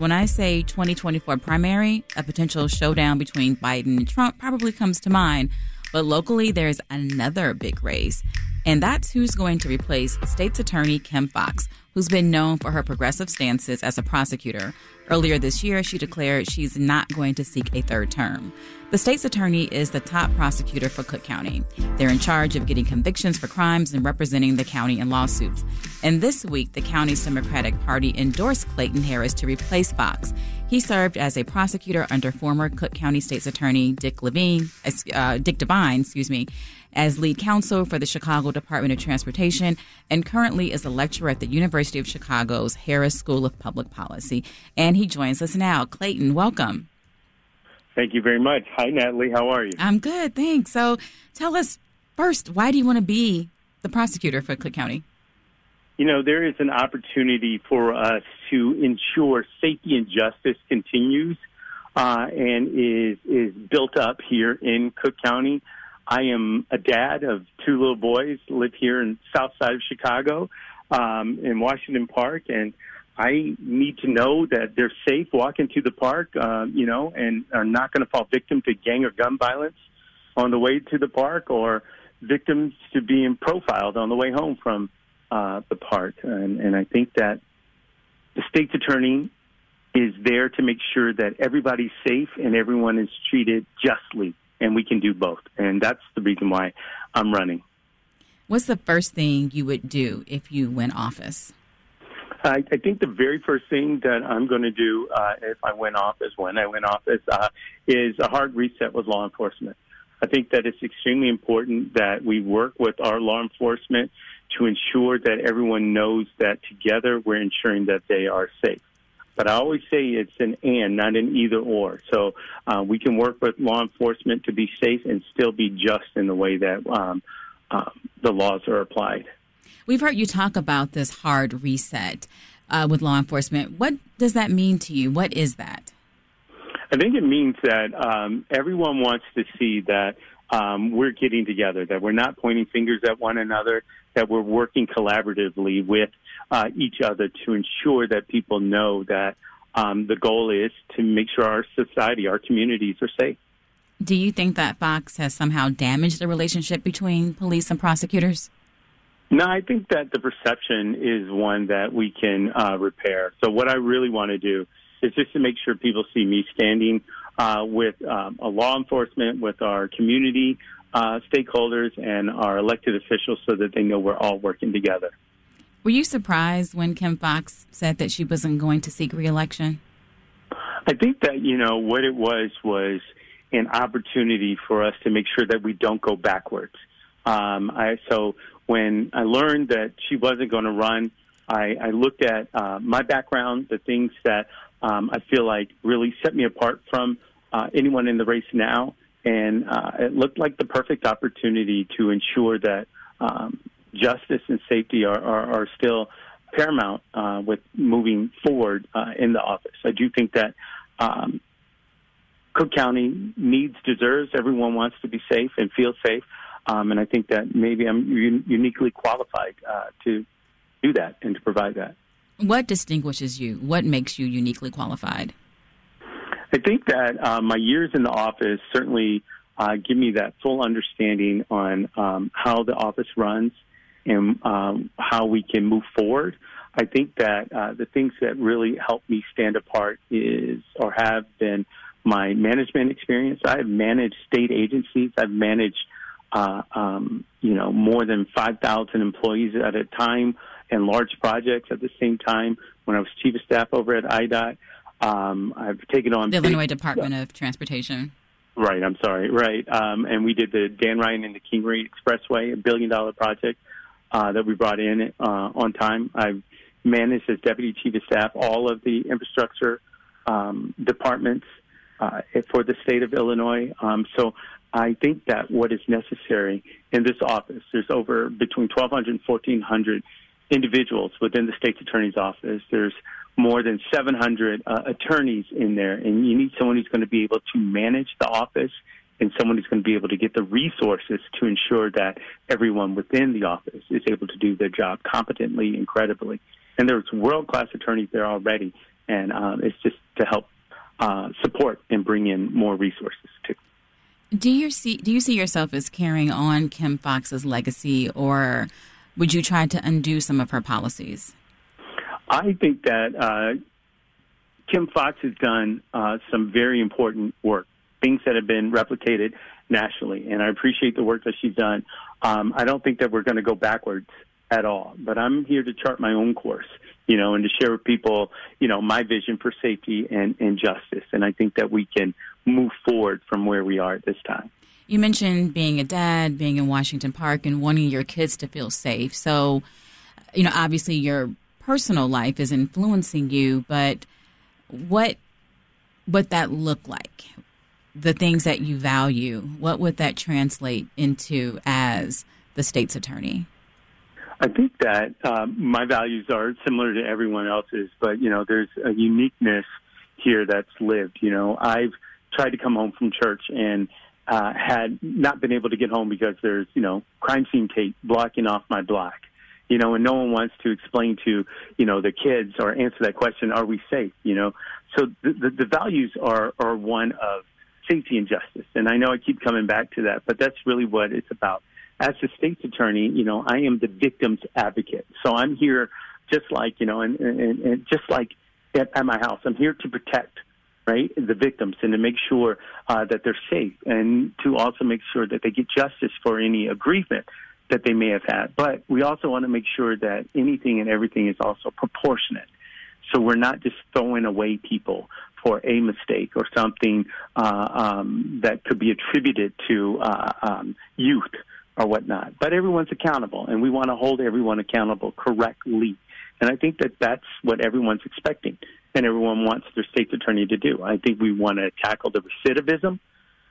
When I say 2024 primary, a potential showdown between Biden and Trump probably comes to mind. But locally, there's another big race, and that's who's going to replace State's Attorney Kim Foxx, who's been known for her progressive stances as a prosecutor. Earlier this year, she declared she's not going to seek a third term. The state's attorney is the top prosecutor for Cook County. They're in charge of getting convictions for crimes and representing the county in lawsuits. And this week, the county's Democratic Party endorsed Clayton Harris to replace Foxx. He served as a prosecutor under former Cook County State's Attorney Dick Levine, uh, Dick Devine, excuse me, as lead counsel for the Chicago Department of Transportation and currently is a lecturer at the University of Chicago's Harris School of Public Policy. And he joins us now. Clayton, welcome. Thank you very much. Hi, Natalie. How are you? I'm good, thanks. So tell us first, why do you want to be the prosecutor for Cook County? You know, there is an opportunity for us to ensure safety and justice continues uh, and is is built up here in Cook County. I am a dad of two little boys, live here in South Side of Chicago, um, in Washington Park, and I need to know that they're safe walking to the park, uh, you know, and are not going to fall victim to gang or gun violence on the way to the park or victims to being profiled on the way home from uh, the park. And, and I think that the state's attorney is there to make sure that everybody's safe and everyone is treated justly and we can do both. And that's the reason why I'm running. What's the first thing you would do if you win office? I, I think the very first thing that I'm going to do uh, if I win office, when I win office, uh, is a hard reset with law enforcement. I think that it's extremely important that we work with our law enforcement to ensure that everyone knows that together we're ensuring that they are safe. But I always say it's an and, not an either or. So uh, we can work with law enforcement to be safe and still be just in the way that um, uh, the laws are applied. We've heard you talk about this hard reset uh, with law enforcement. What does that mean to you? What is that? I think it means that um, everyone wants to see that um, we're getting together, that we're not pointing fingers at one another, that we're working collaboratively with uh, each other to ensure that people know that um, the goal is to make sure our society, our communities are safe. Do you think that Foxx has somehow damaged the relationship between police and prosecutors? No, I think that the perception is one that we can uh, repair. So, what I really want to do is just to make sure people see me standing uh, with um, a law enforcement, with our community uh, stakeholders, and our elected officials so that they know we're all working together. Were you surprised when Kim Foxx said that she wasn't going to seek reelection? I think that, you know, what it was was an opportunity for us to make sure that we don't go backwards. Um, I, so when I learned that she wasn't going to run, I, I looked at uh, my background, the things that um, I feel like really set me apart from uh, anyone in the race now. And uh, it looked like the perfect opportunity to ensure that um, justice and safety are, are, are still paramount uh, with moving forward uh, in the office. I do think that um, Cook County needs, deserves, everyone wants to be safe and feel safe. Um, and I think that maybe I'm un- uniquely qualified uh, to do that and to provide that. What distinguishes you? What makes you uniquely qualified? I think that uh, my years in the office certainly uh, give me that full understanding on um, how the office runs and um, how we can move forward. I think that uh, the things that really help me stand apart is or have been my management experience. I have managed state agencies. I've managed, uh, um, you know, more than 5,000 employees at a time and large projects at the same time. When I was chief of staff over at IDOT, um, I've taken on the Illinois Department of Transportation. Right, I'm sorry. Right, um, and we did the Dan Ryan and the Kingery Expressway, a billion dollar project uh, that we brought in uh, on time. I've managed as deputy chief of staff all of the infrastructure um, departments uh, for the state of Illinois. Um, so I think that what is necessary in this office, there's over between 1,200 and 1,400 individuals within the state's attorney's office. There's more than 700 uh, attorneys in there, and you need someone who's going to be able to manage the office and someone who's going to be able to get the resources to ensure that everyone within the office is able to do their job competently and credibly. And there's world class attorneys there already. and um, it's just to help uh, support and bring in more resources too. Do you see Do you see yourself as carrying on Kim Foxx's legacy, or would you try to undo some of her policies? I think that uh, Kim Foxx has done uh, some very important work, things that have been replicated nationally, and I appreciate the work that she's done. Um, I don't think that we're going to go backwards at all, but I'm here to chart my own course, you know, and to share with people, you know, my vision for safety and, and justice. And I think that we can move forward from where we are at this time. You mentioned being a dad, being in Washington Park, and wanting your kids to feel safe. So, you know, obviously your personal life is influencing you, but what would that look like? The things that you value, what would that translate into as the state's attorney? I think that um, my values are similar to everyone else's, but you know, there's a uniqueness here that's lived. You know, I've tried to come home from church and uh, had not been able to get home because there's you know crime scene tape blocking off my block. You know, and no one wants to explain to you know the kids or answer that question: Are we safe? You know, so the the, the values are are one of safety and justice, and I know I keep coming back to that, but that's really what it's about. As the state's attorney, you know, I am the victim's advocate, so I'm here just like you know, and and, and just like at, at my house, I'm here to protect right? The victims and to make sure uh, that they're safe and to also make sure that they get justice for any aggrievement that they may have had. But we also want to make sure that anything and everything is also proportionate. So we're not just throwing away people for a mistake or something uh, um, that could be attributed to uh, um, youth or whatnot. But everyone's accountable, and we want to hold everyone accountable correctly. And I think that that's what everyone's expecting and everyone wants their state's attorney to do. I think we want to tackle the recidivism,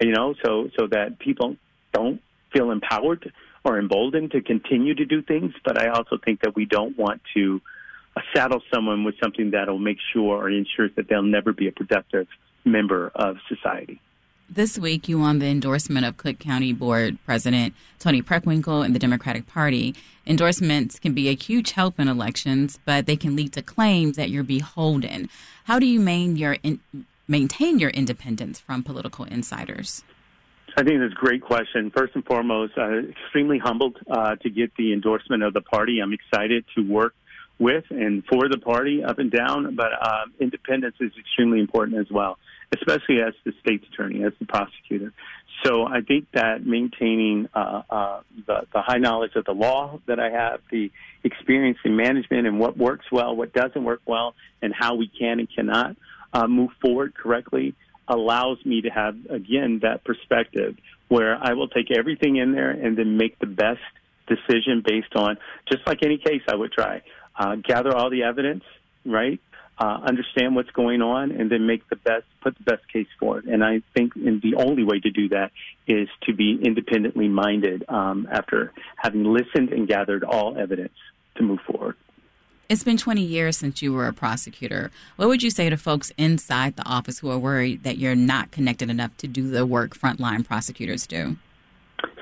you know, so so that people don't feel empowered or emboldened to continue to do things. But I also think that we don't want to uh, saddle someone with something that'll make sure or ensures that they'll never be a productive member of society. This week, you won the endorsement of Cook County Board President Toni Preckwinkle and the Democratic Party. Endorsements can be a huge help in elections, but they can lead to claims that you're beholden. How do you maintain your, in, maintain your independence from political insiders? I think that's a great question. First and foremost, uh, extremely humbled uh, to get the endorsement of the party. I'm excited to work with and for the party up and down, but uh, independence is extremely important as well especially as the state's attorney, as the prosecutor. So I think that maintaining uh, uh, the, the high knowledge of the law that I have, the experience in management and what works well, what doesn't work well, and how we can and cannot uh, move forward correctly allows me to have, again, that perspective where I will take everything in there and then make the best decision based on, just like any case I would try, uh, gather all the evidence, right? Uh, understand what's going on, and then make the best, put the best case for it. And I think and the only way to do that is to be independently minded um, after having listened and gathered all evidence to move forward. It's been 20 years since you were a prosecutor. What would you say to folks inside the office who are worried that you're not connected enough to do the work frontline prosecutors do?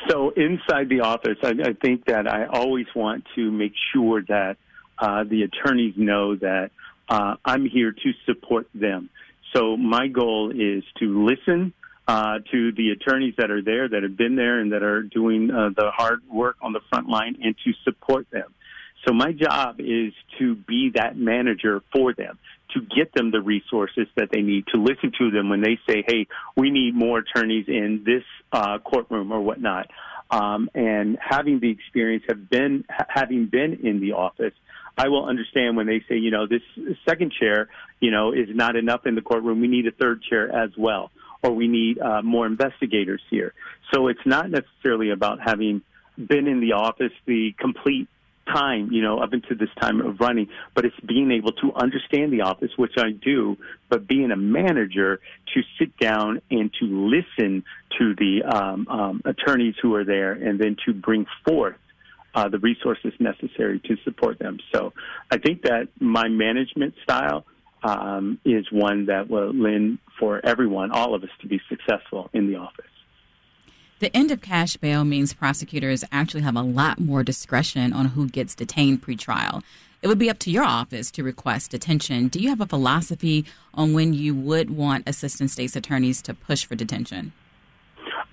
So, inside the office, I, I think that I always want to make sure that uh, the attorneys know that uh, I'm here to support them. So my goal is to listen uh, to the attorneys that are there, that have been there, and that are doing uh, the hard work on the front line, and to support them. So my job is to be that manager for them, to get them the resources that they need, to listen to them when they say, "Hey, we need more attorneys in this uh, courtroom or whatnot." Um, and having the experience have been having been in the office, I will understand when they say, you know, this second chair, you know, is not enough in the courtroom. We need a third chair as well, or we need uh, more investigators here. So it's not necessarily about having been in the office the complete time, you know, up until this time of running, but it's being able to understand the office, which I do, but being a manager to sit down and to listen to the um, um, attorneys who are there and then to bring forth uh, the resources necessary to support them. So I think that my management style um, is one that will lend for everyone, all of us, to be successful in the office. The end of cash bail means prosecutors actually have a lot more discretion on who gets detained pretrial. It would be up to your office to request detention. Do you have a philosophy on when you would want assistant state's attorneys to push for detention?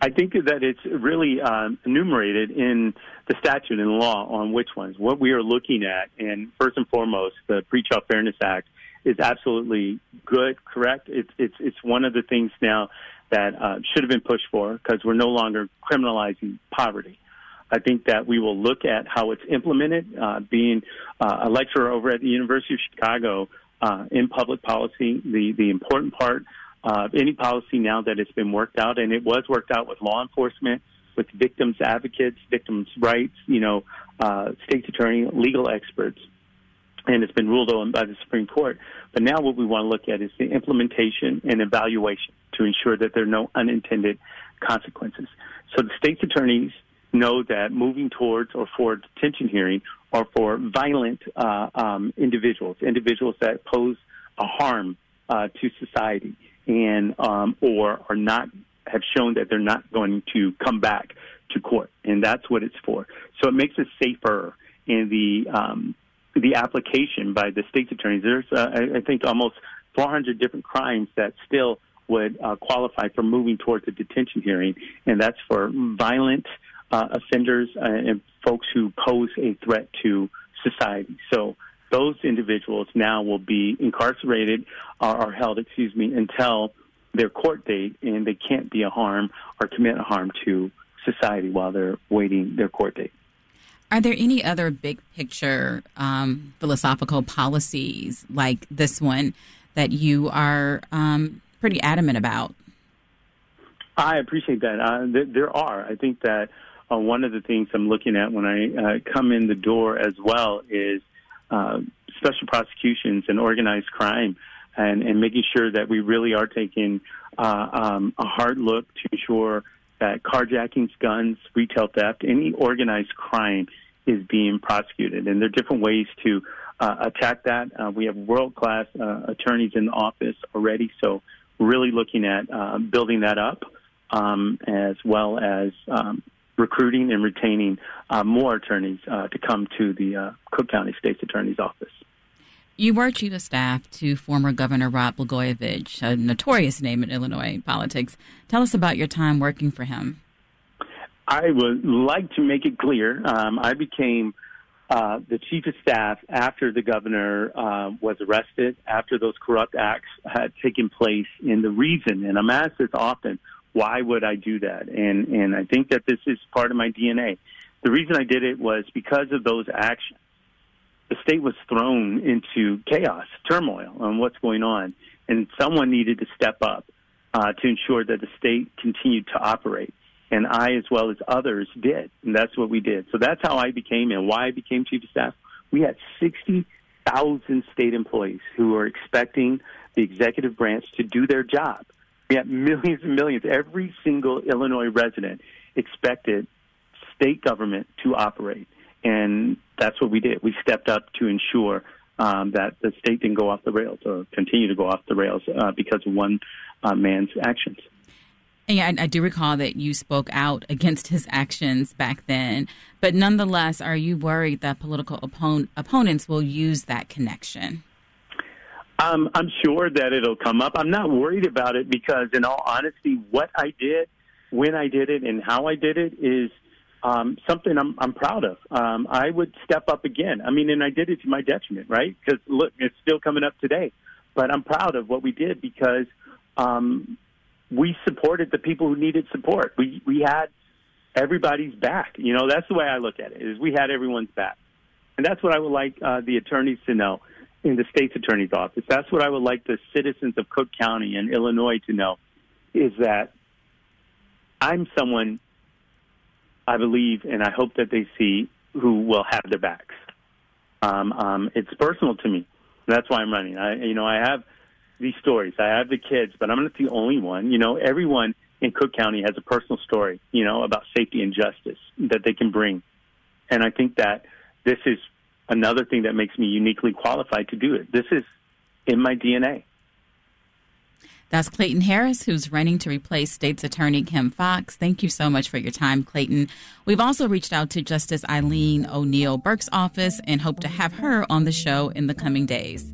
I think that it's really um, enumerated in the statute and law on which ones. What we are looking at, and first and foremost, the Pretrial Fairness Act is absolutely good, correct? It's it's it's one of the things now that uh, should have been pushed for because we're no longer criminalizing poverty. I think that we will look at how it's implemented. Uh, being uh, a lecturer over at the University of Chicago uh, in public policy, the the important part of any policy now that it's been worked out, and it was worked out with law enforcement, with victims advocates, victims' rights, you know, uh, state's attorney, legal experts, and it's been ruled on by the Supreme Court. But now what we want to look at is the implementation and evaluation to ensure that there are no unintended consequences. So the state's attorneys know that moving towards or for detention hearing are for violent uh, um, individuals, individuals that pose a harm uh, to society and um, or are not have shown that they're not going to come back to court, and that's what it's for. So it makes it safer in the um, the application by the state's attorneys. There's, uh, I think, almost 400 different crimes that still would uh, qualify for moving towards a detention hearing, and that's for violent uh, offenders uh, and folks who pose a threat to society. So those individuals now will be incarcerated uh, or held, excuse me, until their court date, and they can't be a harm or commit a harm to society while they're waiting their court date. Are there any other big picture um, philosophical policies like this one that you are um, pretty adamant about? I appreciate that. Uh, th- there are. I think that uh, one of the things I'm looking at when I uh, come in the door as well is uh, special prosecutions and organized crime, and, and making sure that we really are taking uh, um, a hard look to ensure that carjackings, guns, retail theft, any organized crime is being prosecuted. And there are different ways to uh, attack that. Uh, we have world class uh, attorneys in the office already, so really looking at uh, building that up um, as well as um, recruiting and retaining uh, more attorneys uh, to come to the uh, Cook County State's Attorney's Office. You were chief of staff to former Governor Rod Blagojevich, a notorious name in Illinois politics. Tell us about your time working for him. I would like to make it clear. Um, I became uh, the chief of staff after the governor uh, was arrested, after those corrupt acts had taken place. And the reason, and I'm asked this often, why would I do that? And and I think that this is part of my DNA. The reason I did it was because of those actions. The state was thrown into chaos, turmoil on what's going on, and someone needed to step up uh, to ensure that the state continued to operate. And I, as well as others, did, and that's what we did. So that's how I became and why I became chief of staff. We had sixty thousand state employees who were expecting the executive branch to do their job had millions and millions. Every single Illinois resident expected state government to operate. And that's what we did. We stepped up to ensure um, that the state didn't go off the rails or continue to go off the rails uh, because of one uh, man's actions. Yeah, I, I do recall that you spoke out against his actions back then. But nonetheless, are you worried that political oppon- opponents will use that connection? Um, I'm sure that it'll come up. I'm not worried about it because, in all honesty, what I did, when I did it, and how I did it is um, something I'm, I'm proud of. Um, I would step up again. I mean, and I did it to my detriment, right? Because look, it's still coming up today. But I'm proud of what we did because um, we supported the people who needed support. We we had everybody's back. You know, that's the way I look at it. Is we had everyone's back, and that's what I would like uh, the attorneys to know in the state's attorney's office. That's what I would like the citizens of Cook County and Illinois to know is that I'm someone I believe and I hope that they see who will have their backs. Um, um, it's personal to me. That's why I'm running. I, you know, I have these stories. I have the kids, but I'm not the only one. You know, everyone in Cook County has a personal story, you know, about safety and justice that they can bring. And I think that this is another thing that makes me uniquely qualified to do it. This is in my DNA. That's Clayton Harris, who's running to replace State's Attorney Kim Foxx. Thank you so much for your time, Clayton. We've also reached out to Justice Eileen O'Neill Burke's office and hope to have her on the show in the coming days.